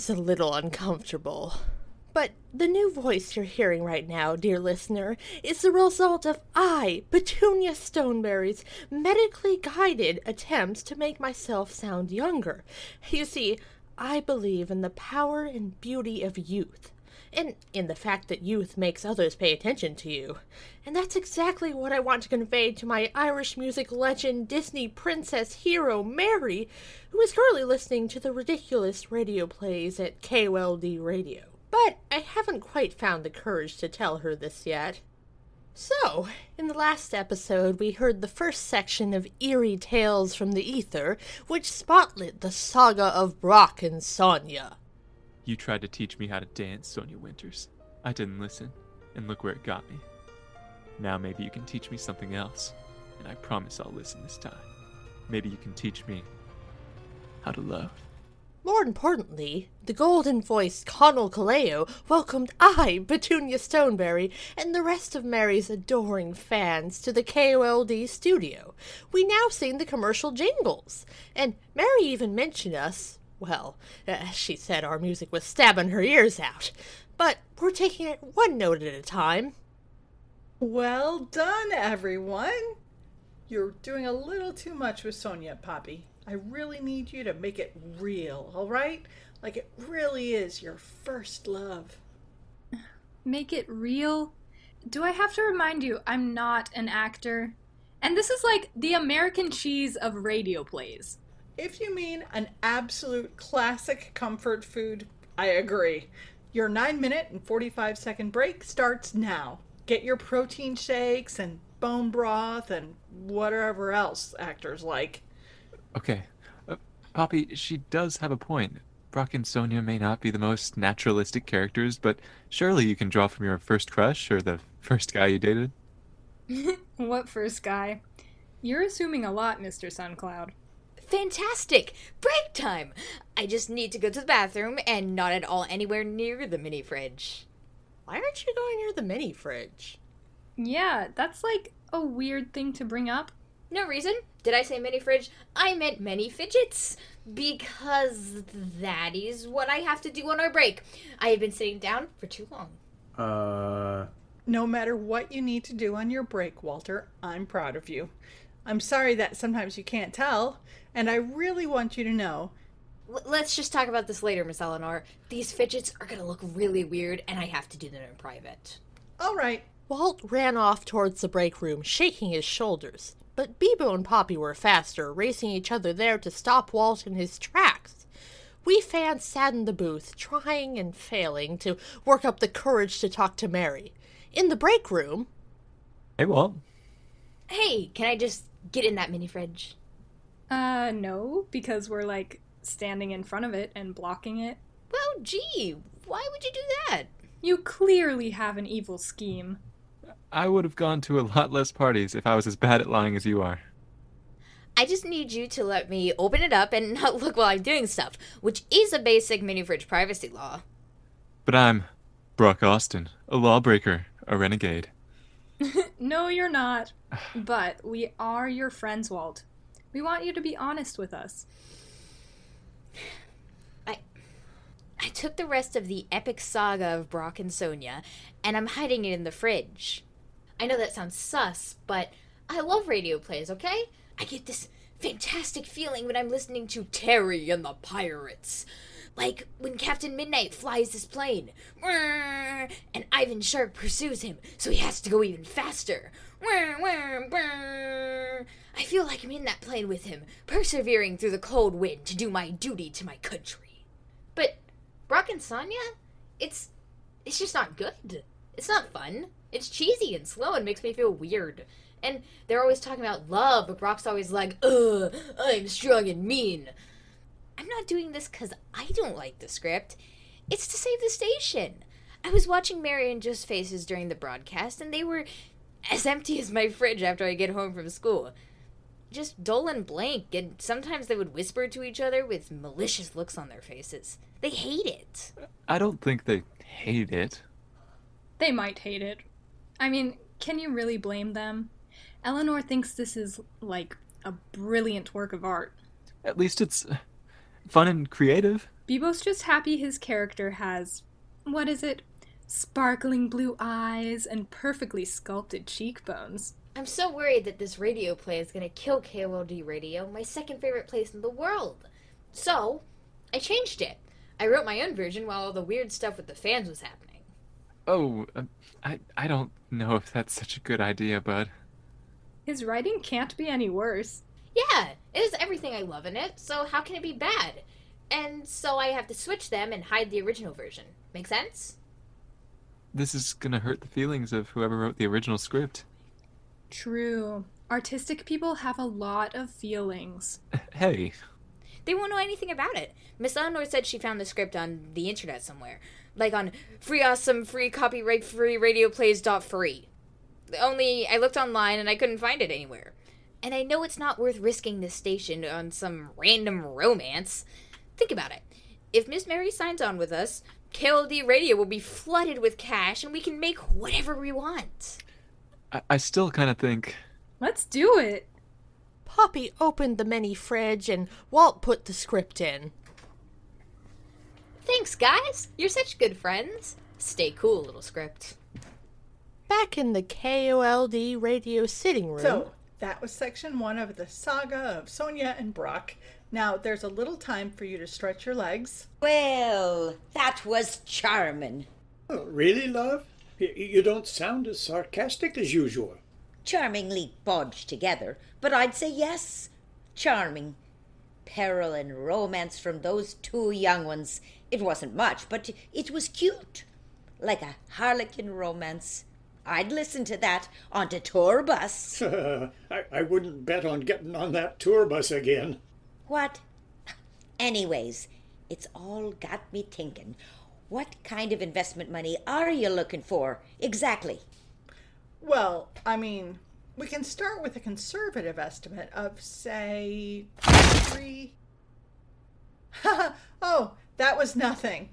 is a little uncomfortable. But the new voice you're hearing right now, dear listener, is the result of I, Petunia Stonebury's medically guided attempts to make myself sound younger. You see, I believe in the power and beauty of youth and in the fact that youth makes others pay attention to you. And that's exactly what I want to convey to my Irish music legend, Disney princess hero, Mary, who is currently listening to the ridiculous radio plays at KOLD Radio. But I haven't quite found the courage to tell her this yet. So, in the last episode, we heard the first section of Eerie Tales from the Ether, which spotlit the saga of Brock and Sonya. You tried to teach me how to dance, Sonya Winters. I didn't listen, and look where it got me. Now maybe you can teach me something else, and I promise I'll listen this time. Maybe you can teach me how to love. More importantly, the golden voiced Conall Kaleo welcomed I, Petunia Stonebury, and the rest of Mary's adoring fans to the KOLD studio. We now sing the commercial jingles, and Mary even mentioned us well, uh, she said our music was stabbing her ears out, but we're taking it one note at a time. Well done, everyone. You're doing a little too much with Sonya, Poppy. I really need you to make it real, all right? Like it really is your first love. Make it real? Do I have to remind you I'm not an actor? And this is like the American cheese of radio plays. If you mean an absolute classic comfort food, I agree. Your 9 minute and 45 second break starts now. Get your protein shakes and bone broth and whatever else actors like. Okay. Uh, Poppy, she does have a point. Brock and Sonya may not be the most naturalistic characters, but surely you can draw from your first crush or the first guy you dated. what first guy? You're assuming a lot, Mr. Suncloud. Fantastic! Break time! I just need to go to the bathroom and not at all anywhere near the mini fridge. Why aren't you going near the mini fridge? Yeah, that's like a weird thing to bring up. No reason. Did I say mini fridge? I meant many fidgets. Because that is what I have to do on our break. I have been sitting down for too long. Uh. No matter what you need to do on your break, Walter, I'm proud of you. I'm sorry that sometimes you can't tell, and I really want you to know. L- let's just talk about this later, Miss Eleanor. These fidgets are gonna look really weird, and I have to do them in private. All right. Walt ran off towards the break room, shaking his shoulders. But Beibo and Poppy were faster, racing each other there to stop Walt in his tracks. We fans sat in the booth, trying and failing to work up the courage to talk to Mary. In the break room. Hey, Walt. Hey, can I just get in that mini fridge? Uh, no, because we're like standing in front of it and blocking it. Well, gee, why would you do that? You clearly have an evil scheme. I would have gone to a lot less parties if I was as bad at lying as you are. I just need you to let me open it up and not look while I'm doing stuff, which is a basic mini fridge privacy law. But I'm Brock Austin, a lawbreaker, a renegade. no, you're not. But we are your friends, Walt. We want you to be honest with us. I I took the rest of the epic saga of Brock and Sonya, and I'm hiding it in the fridge. I know that sounds sus, but I love radio plays, okay? I get this fantastic feeling when I'm listening to Terry and the Pirates. Like when Captain Midnight flies his plane, and Ivan Shark pursues him, so he has to go even faster. I feel like I'm in that plane with him, persevering through the cold wind to do my duty to my country. But Brock and Sonya, it's it's just not good. It's not fun. It's cheesy and slow and makes me feel weird. And they're always talking about love, but Brock's always like, "Ugh, I'm strong and mean." I'm not doing this because I don't like the script. It's to save the station. I was watching Mary and Joe's faces during the broadcast, and they were as empty as my fridge after I get home from school. Just dull and blank, and sometimes they would whisper to each other with malicious looks on their faces. They hate it. I don't think they hate it. They might hate it. I mean, can you really blame them? Eleanor thinks this is, like, a brilliant work of art. At least it's uh, fun and creative. Beibo's just happy his character has, what is it? Sparkling blue eyes and perfectly sculpted cheekbones. I'm so worried that this radio play is going to kill KOLD Radio, my second favorite place in the world. So, I changed it. I wrote my own version while all the weird stuff with the fans was happening. Oh, uh, I, I don't know if that's such a good idea, bud. His writing can't be any worse. Yeah, it has everything I love in it, so how can it be bad? And so I have to switch them and hide the original version. Make sense? This is gonna hurt the feelings of whoever wrote the original script. True. Artistic people have a lot of feelings. Hey, They won't know anything about it. Miss Eleanor said she found the script on the internet somewhere. Like on free awesome free copyright free radio plays dot free. Only I looked online and I couldn't find it anywhere. And I know it's not worth risking this station on some random romance. Think about it. If Miss Mary signs on with us, KLD Radio will be flooded with cash and we can make whatever we want. I, I still kind of think. Let's do it. Poppy opened the mini fridge and Walt put the script in. Thanks, guys. You're such good friends. Stay cool, little script. Back in the KOLD radio sitting room. So that was section one of the saga of Sonya and Brock. Now there's a little time for you to stretch your legs. Well, that was charming. Oh, really, love? You don't sound as sarcastic as usual. Charmingly bodged together, but I'd say yes. Charming. Peril and romance from those two young ones. It wasn't much, but it was cute. Like a harlequin romance. I'd listen to that on the tour bus. I, I wouldn't bet on getting on that tour bus again. What? Anyways, it's all got me thinking. What kind of investment money are you looking for? Exactly. Well, I mean, we can start with a conservative estimate of, say, three. oh, that was nothing.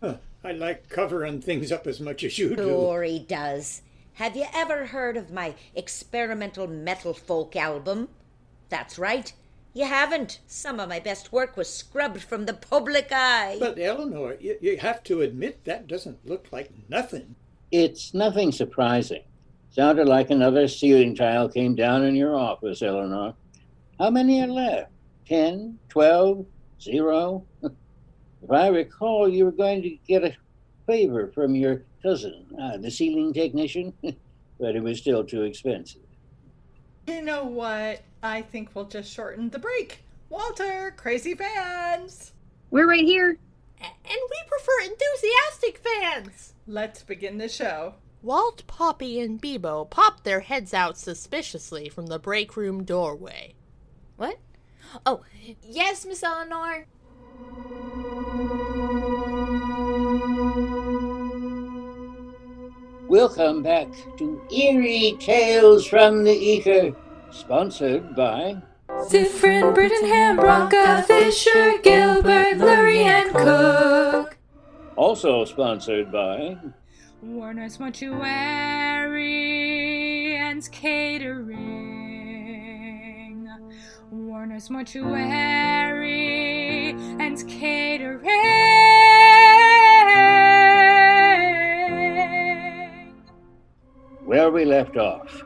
Huh, I like covering things up as much as you do. Sure he does. Have you ever heard of my experimental metal folk album? That's right. You haven't. Some of my best work was scrubbed from the public eye. But Eleanor, you, you have to admit that doesn't look like nothing. It's nothing surprising. Sounded like another ceiling tile came down in your office, Eleanor. How many are left? Ten? Twelve? Zero? if I recall, you were going to get a favor from your cousin, uh, the ceiling technician, but it was still too expensive. You know what? I think we'll just shorten the break. Walter, crazy fans! We're right here. A- and we prefer enthusiastic fans. Let's begin the show. Walt, Poppy, and Beibo popped their heads out suspiciously from the break room doorway. What? Oh, yes, Miss Eleanor. Welcome back to Eerie Tales from the Ether, sponsored by Different Brittenham, Bronca, Fisher, Gilbert, Lurie, and Cook. also sponsored by Warner's Mortuary and Catering. Warner's Mortuary and Catering. Where we left off.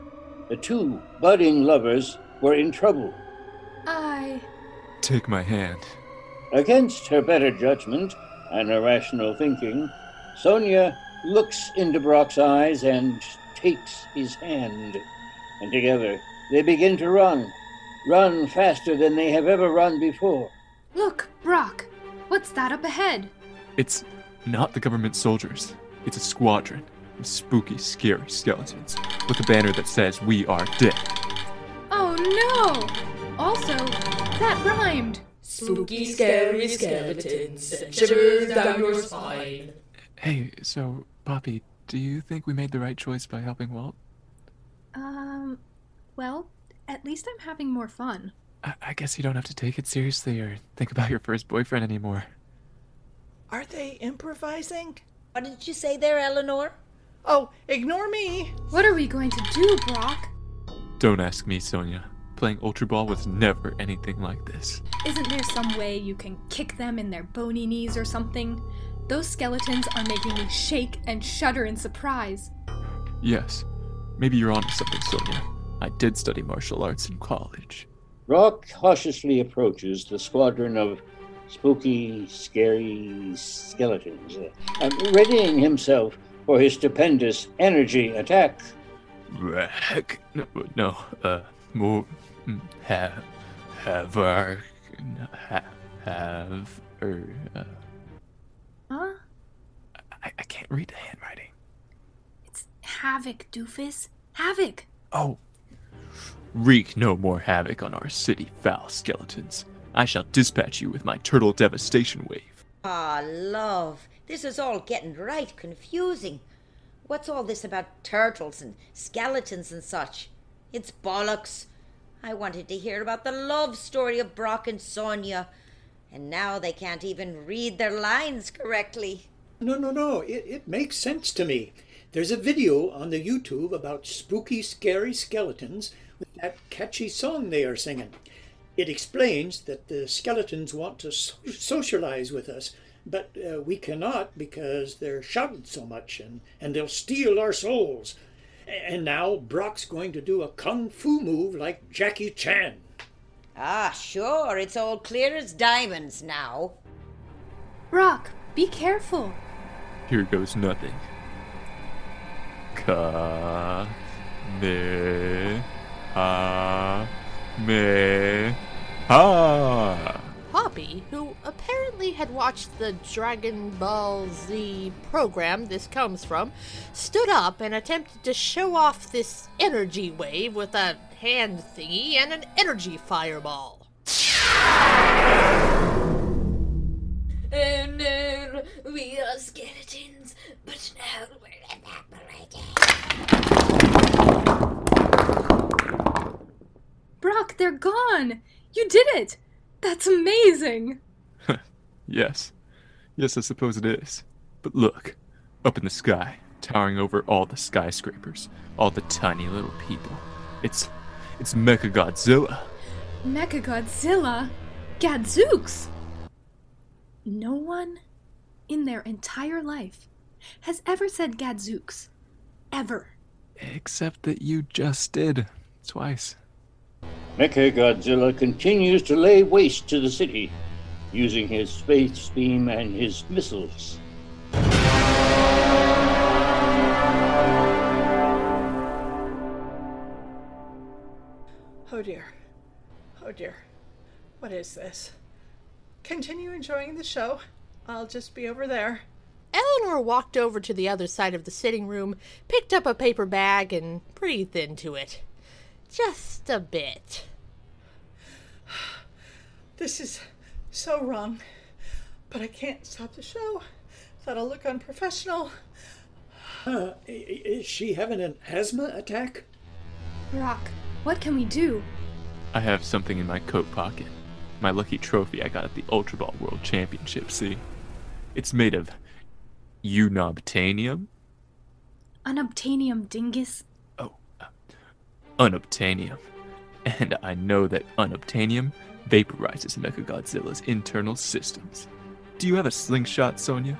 The two budding lovers were in trouble. I. Take my hand. Against her better judgment and irrational thinking, Sonya looks into Brock's eyes and takes his hand. And together they begin to run. Run faster than they have ever run before. Look, Brock. What's that up ahead? It's not the government soldiers. It's a squadron of spooky, scary skeletons with a banner that says, We are dead. Oh no! Also, that rhymed. Spooky, scary skeletons send shivers down your spine. Hey, so, Poppy, do you think we made the right choice by helping Walt? Um, well, at least I'm having more fun. I, I guess you don't have to take it seriously or think about your first boyfriend anymore. Are they improvising? What did you say there, Eleanor? Oh, ignore me. What are we going to do, Brock? Don't ask me, Sonya. Playing Ultra Ball was never anything like this. Isn't there some way you can kick them in their bony knees or something? Those skeletons are making me shake and shudder in surprise. Yes, maybe you're onto something, Sonya. I did study martial arts in college. Brock cautiously approaches the squadron of spooky, scary skeletons, uh, readying himself for his stupendous energy attack. Heck, no, no, uh, more, mm, have, have, our, have, have, er, uh, Huh? I, I can't read the handwriting. It's Havoc, doofus. Havoc! Oh, wreak no more havoc on our city, foul skeletons. I shall dispatch you with my turtle devastation wave. Ah, love, this is all getting right confusing. What's all this about turtles and skeletons and such? It's bollocks. I wanted to hear about the love story of Brock and Sonya, and now they can't even read their lines correctly. No, no, no. It, it makes sense to me. There's a video on the YouTube about spooky, scary skeletons with that catchy song they are singing. It explains that the skeletons want to so- socialize with us, but uh, we cannot because they're shouting so much and, and they'll steal our souls. And now Brock's going to do a kung fu move like Jackie Chan. Ah, sure, it's all clear as diamonds now. Brock, be careful. Here goes nothing. Ka me ha me ha. Poppy, who apparently had watched the Dragon Ball Z program this comes from, stood up and attempted to show off this energy wave with a hand thingy and an energy fireball. Oh, and then we are skeletons, but now we're evaporated. Brock, they're gone! You did it! That's amazing! Yes. Yes, I suppose it is. But look, up in the sky, towering over all the skyscrapers, all the tiny little people. It's it's Mecha Godzilla. Mechagodzilla? Gadzooks! No one in their entire life has ever said Gadzooks. Ever. Except that you just did. Twice. Mechagodzilla continues to lay waste to the city, using his space beam and his missiles. Oh dear. Oh dear. What is this? Continue enjoying the show. I'll just be over there. Eleanor walked over to the other side of the sitting room, picked up a paper bag, and breathed into it. Just a bit. This is so wrong. But I can't stop the show. That'll look unprofessional. Uh, i- i- is she having an asthma attack? Brock, what can we do? I have something in my coat pocket. My lucky trophy I got at the Ultra Ball World Championship, see? It's made of unobtainium? Unobtainium dingus? Oh, uh, unobtainium. And I know that unobtainium vaporizes Mechagodzilla's internal systems. Do you have a slingshot, Sonya?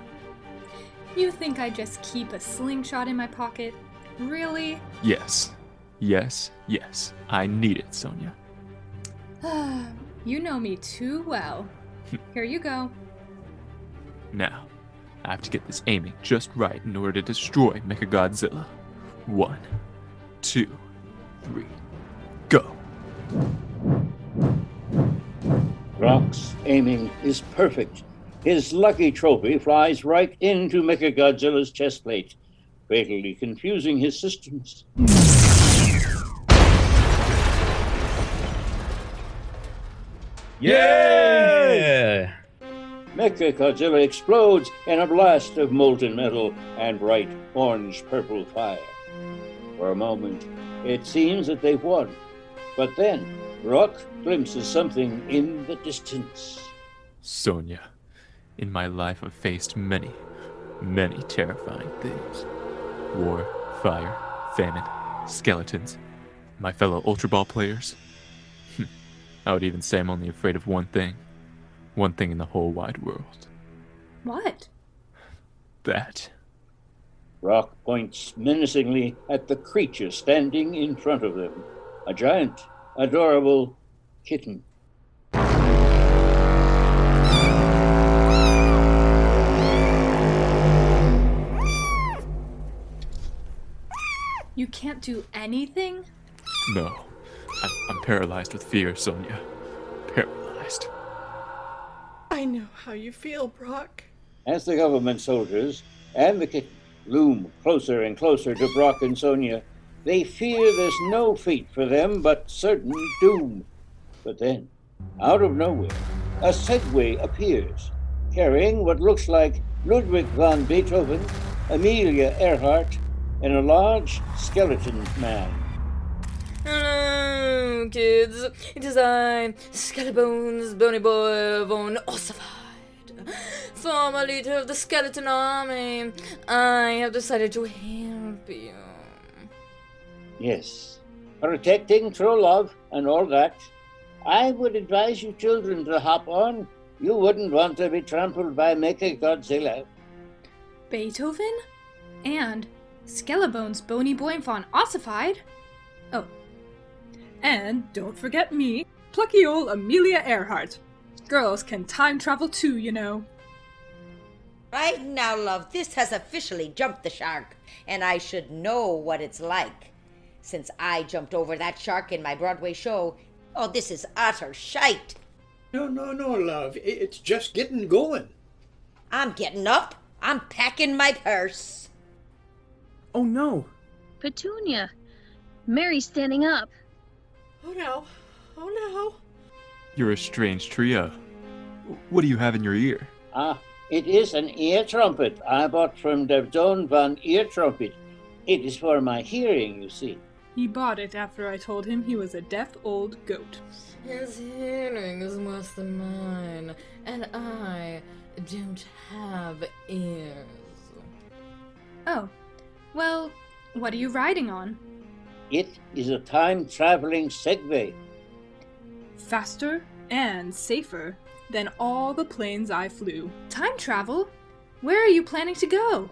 You think I just keep a slingshot in my pocket? Really? Yes. Yes, yes. I need it, Sonya. you know me too well. Here you go. Now, I have to get this aiming just right in order to destroy Mechagodzilla. One, two, three, go. Brock's aiming is perfect. His lucky trophy flies right into Mechagodzilla's chest plate, fatally confusing his systems. Yeah! Mechagodzilla explodes in a blast of molten metal and bright orange purple fire. For a moment, it seems that they've won. But then, Brock glimpses something in the distance. Sonya, in my life I've faced many, many terrifying things war, fire, famine, skeletons, my fellow Ultra Ball players. Hmm. I would even say I'm only afraid of one thing. One thing in the whole wide world. What? That. Brock points menacingly at the creature standing in front of them a giant, adorable kitten. You can't do anything? No. I'm, I'm paralyzed with fear, Sonya. Paralyzed. I know how you feel, Brock. As the government soldiers and the kitten loom closer and closer to Brock and Sonya, they fear there's no fate for them but certain doom. But then, out of nowhere, a Segway appears, carrying what looks like Ludwig van Beethoven, Amelia Earhart, and a large skeleton man. Hello, kids. It is I, Skellebones Bony Boy von Ossified, former leader of the Skeleton Army. I have decided to help you. Yes, protecting true love and all that. I would advise you children to hop on. You wouldn't want to be trampled by Mechagodzilla. Beethoven? And Skellebones Bony Boy von Ossified? Oh. And don't forget me, plucky old Amelia Earhart. Girls can time travel too, you know. Right now, love, this has officially jumped the shark, and I should know what it's like. Since I jumped over that shark in my Broadway show, oh, this is utter shite. No, no, no, love. It's just getting going. I'm getting up. I'm packing my purse. Oh no! Petunia! Mary's standing up. Oh no. Oh no. You're a strange trio. What do you have in your ear? Ah, it is an ear trumpet I bought from the Don van Ear Trumpet. It is for my hearing, you see. He bought it after I told him he was a deaf old goat. His hearing is worse than mine, and I don't have ears. Oh. Well, what are you riding on? It is a time traveling Segway. Faster and safer than all the planes I flew. Time travel? Where are you planning to go?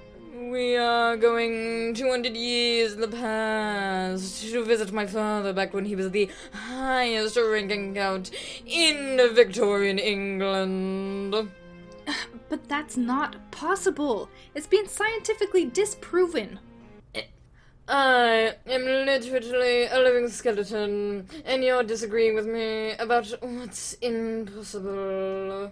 We are going 200 years in the past to visit my father back when he was the highest ranking count in Victorian England. But that's not possible. It's been scientifically disproven. I am literally a living skeleton, and you're disagreeing with me about what's impossible.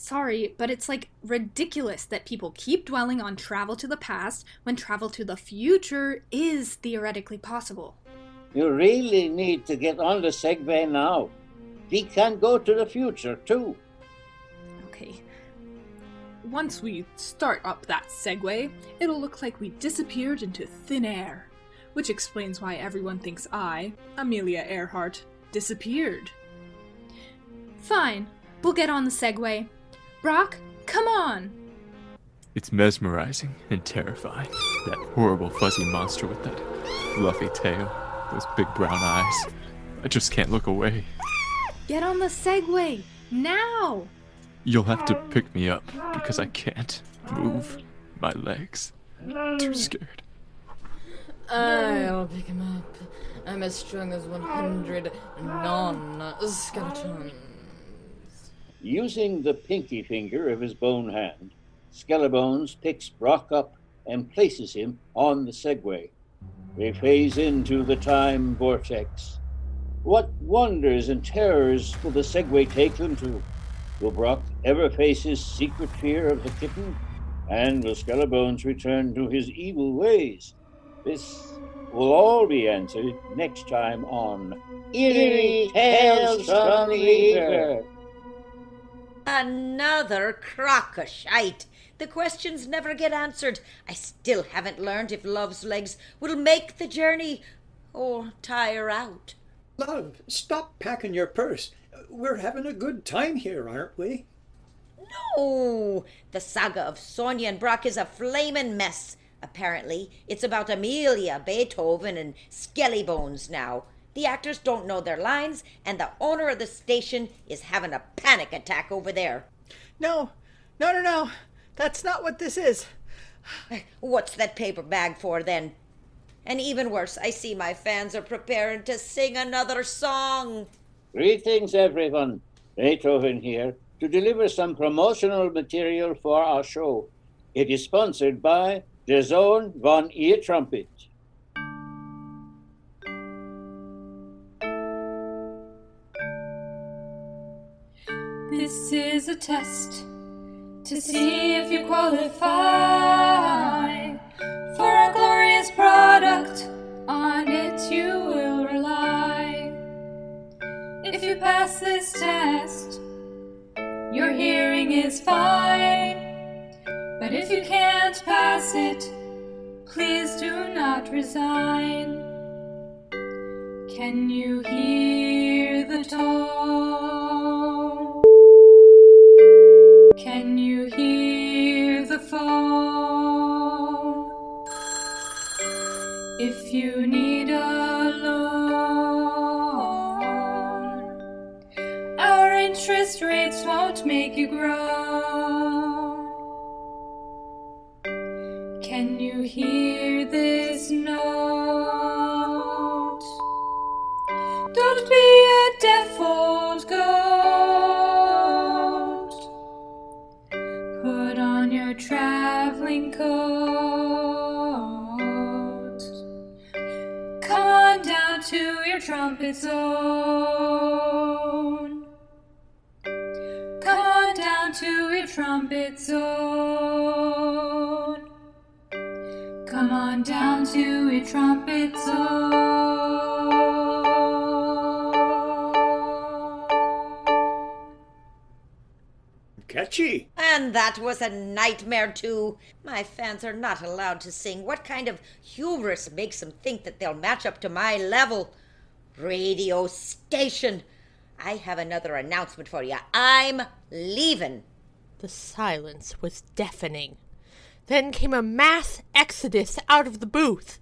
Sorry, but it's like ridiculous that people keep dwelling on travel to the past when travel to the future is theoretically possible. You really need to get on the Segway now. We can go to the future too. Okay. Once we start up that Segway, it'll look like we disappeared into thin air. Which explains why everyone thinks I, Amelia Earhart, disappeared. Fine, we'll get on the Segway. Brock, come on! It's mesmerizing and terrifying. That horrible fuzzy monster with that fluffy tail, those big brown eyes. I just can't look away. Get on the Segway! Now! You'll have to pick me up because I can't move my legs. Too scared. Uh, I'll pick him up. I'm as strong as 100 non skeletons. Using the pinky finger of his bone hand, Skellebones picks Brock up and places him on the Segway. They phase into the time vortex. What wonders and terrors will the Segway take them to? Will Brock ever face his secret fear of the kitten? And will Skellebones return to his evil ways? This will all be answered next time on Eerie Tales from the Ether. Another crock of shite. The questions never get answered. I still haven't learned if love's legs will make the journey or tire out. Love, stop packing your purse. We're having a good time here, aren't we? No! The saga of Sonya and Brock is a flamin' mess. Apparently, it's about Amelia, Beethoven, and Skellebones now. The actors don't know their lines, and the owner of the station is having a panic attack over there. No, no, no, no. That's not what this is. What's that paper bag for then? And even worse, I see my fans are preparing to sing another song. Greetings, everyone. Beethoven here to deliver some promotional material for our show. It is sponsored by the Zone von Ear Trumpet. This is a test to see if you qualify for a glorious product. On it you will rely. If you pass this test, your hearing is fine. But if you can't pass it, please do not resign. Can you hear the tone? Hear to your trumpet zone. Come on down to your trumpet zone. Come on down to your trumpet zone. Catchy. And that was a nightmare, too. My fans are not allowed to sing. What kind of hubris makes them think that they'll match up to my level? Radio station. I have another announcement for you. I'm leaving. The silence was deafening. Then came a mass exodus out of the booth.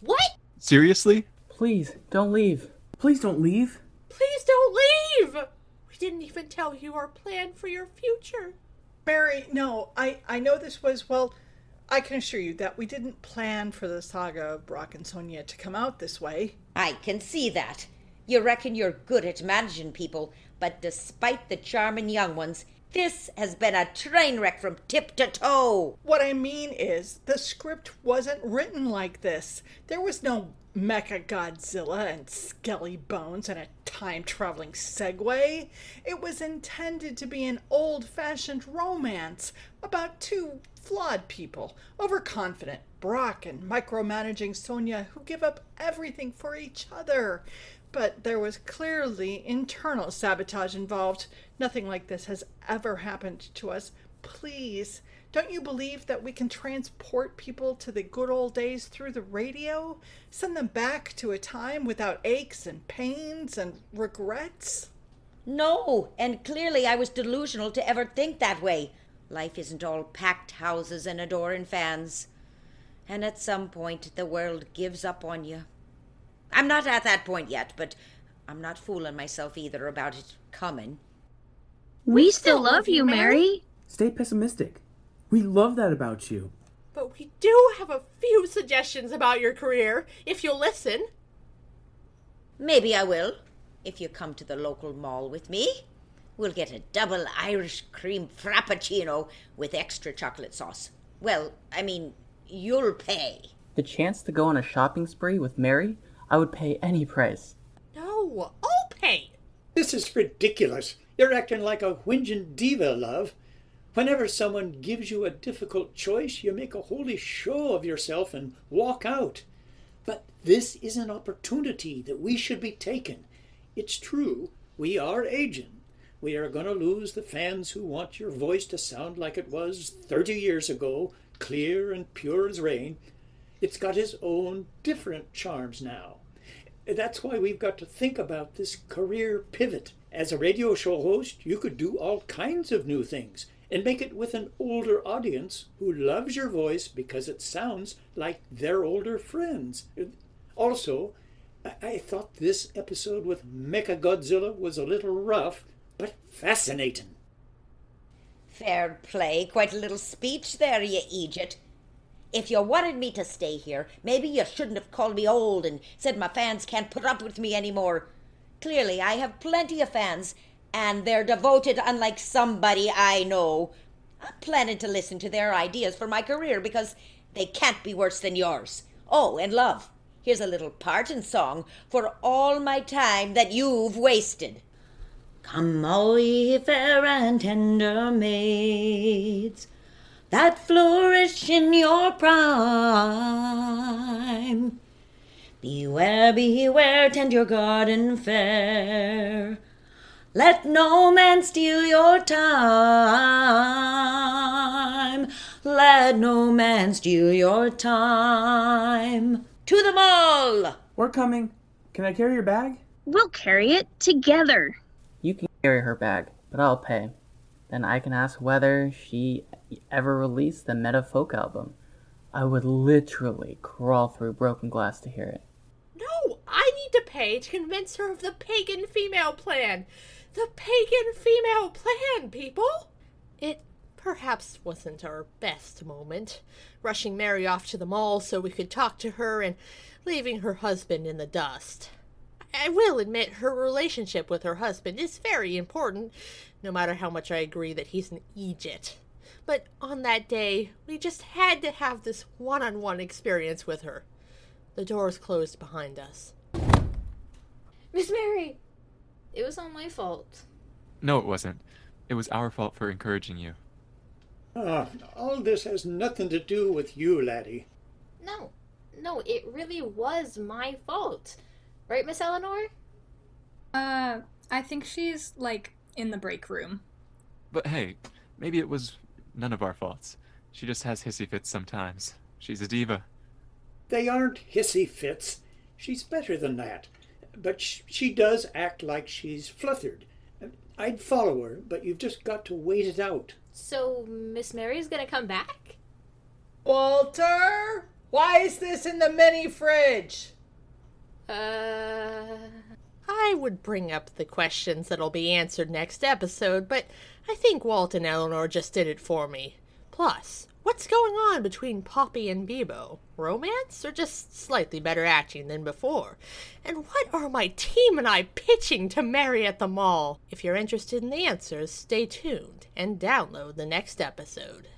What? Seriously? Please, don't leave. Please don't leave. Please don't leave! We didn't even tell you our plan for your future. Mary, no, I, I know this was, well, I can assure you that we didn't plan for the saga of Brock and Sonya to come out this way. I can see that. You reckon you're good at managing people, but despite the charming young ones, this has been a train wreck from tip to toe. What I mean is, the script wasn't written like this. There was no Mechagodzilla and Skellebones and a time traveling Segway. It was intended to be an old fashioned romance about two flawed people, overconfident Brock and micromanaging Sonya, who give up everything for each other. But there was clearly internal sabotage involved. Nothing like this has ever happened to us. Please, don't you believe that we can transport people to the good old days through the radio? Send them back to a time without aches and pains and regrets? No, and clearly I was delusional to ever think that way. Life isn't all packed houses and adoring fans. And at some point, the world gives up on you. I'm not at that point yet, but I'm not fooling myself either about it coming. We still love you, Mary. Stay pessimistic. We love that about you. But we do have a few suggestions about your career, if you'll listen. Maybe I will, if you come to the local mall with me. We'll get a double Irish cream frappuccino with extra chocolate sauce. Well, I mean, you'll pay. The chance to go on a shopping spree with Mary, I would pay any price. No, I'll pay. This is ridiculous. You're acting like a whinging diva, love. Whenever someone gives you a difficult choice, you make a holy show of yourself and walk out. But this is an opportunity that we should be taking. It's true, we are aging. We are going to lose the fans who want your voice to sound like it was 30 years ago, clear and pure as rain. It's got its own different charms now. That's why we've got to think about this career pivot. As a radio show host, you could do all kinds of new things and make it with an older audience who loves your voice because it sounds like their older friends. Also, I, thought this episode with Mechagodzilla was a little rough, but fascinating. Fair play. Quite a little speech there, you Egypt. If you wanted me to stay here, maybe you shouldn't have called me old and said my fans can't put up with me anymore. Clearly, I have plenty of fans, and they're devoted unlike somebody I know. I'm planning to listen to their ideas for my career because they can't be worse than yours. Oh, and love, here's a little parting song for all my time that you've wasted. Come, all ye fair and tender maids that flourish in your prime. Beware, beware, tend your garden fair. Let no man steal your time. Let no man steal your time. To the mall! We're coming. Can I carry your bag? We'll carry it together. Carry her bag, but I'll pay. Then I can ask whether she ever released the Meta Folk album. I would literally crawl through broken glass to hear it. No, I need to pay to convince her of the pagan female plan. The pagan female plan, people! It perhaps wasn't our best moment, rushing Mary off to the mall so we could talk to her and leaving her husband in the dust. I will admit her relationship with her husband is very important, no matter how much I agree that he's an Egypt. But on that day, we just had to have this one on one experience with her. The doors closed behind us. Miss Mary! It was all my fault. No, it wasn't. It was our fault for encouraging you. Ah, all this has nothing to do with you, laddie. No, no, it really was my fault. Right, Miss Eleanor? Uh, I think she's, like, in the break room. But hey, maybe it was none of our faults. She just has hissy fits sometimes. She's a diva. They aren't hissy fits. She's better than that. But sh- she does act like she's flustered. I'd follow her, but you've just got to wait it out. So, Miss Mary's gonna come back? Walter, why is this in the mini fridge? Uh. I would bring up the questions that'll be answered next episode, but I think Walt and Eleanor just did it for me. Plus, what's going on between Poppy and Beibo? Romance or just slightly better acting than before? And what are my team and I pitching to Mary at the mall? If you're interested in the answers, stay tuned and download the next episode.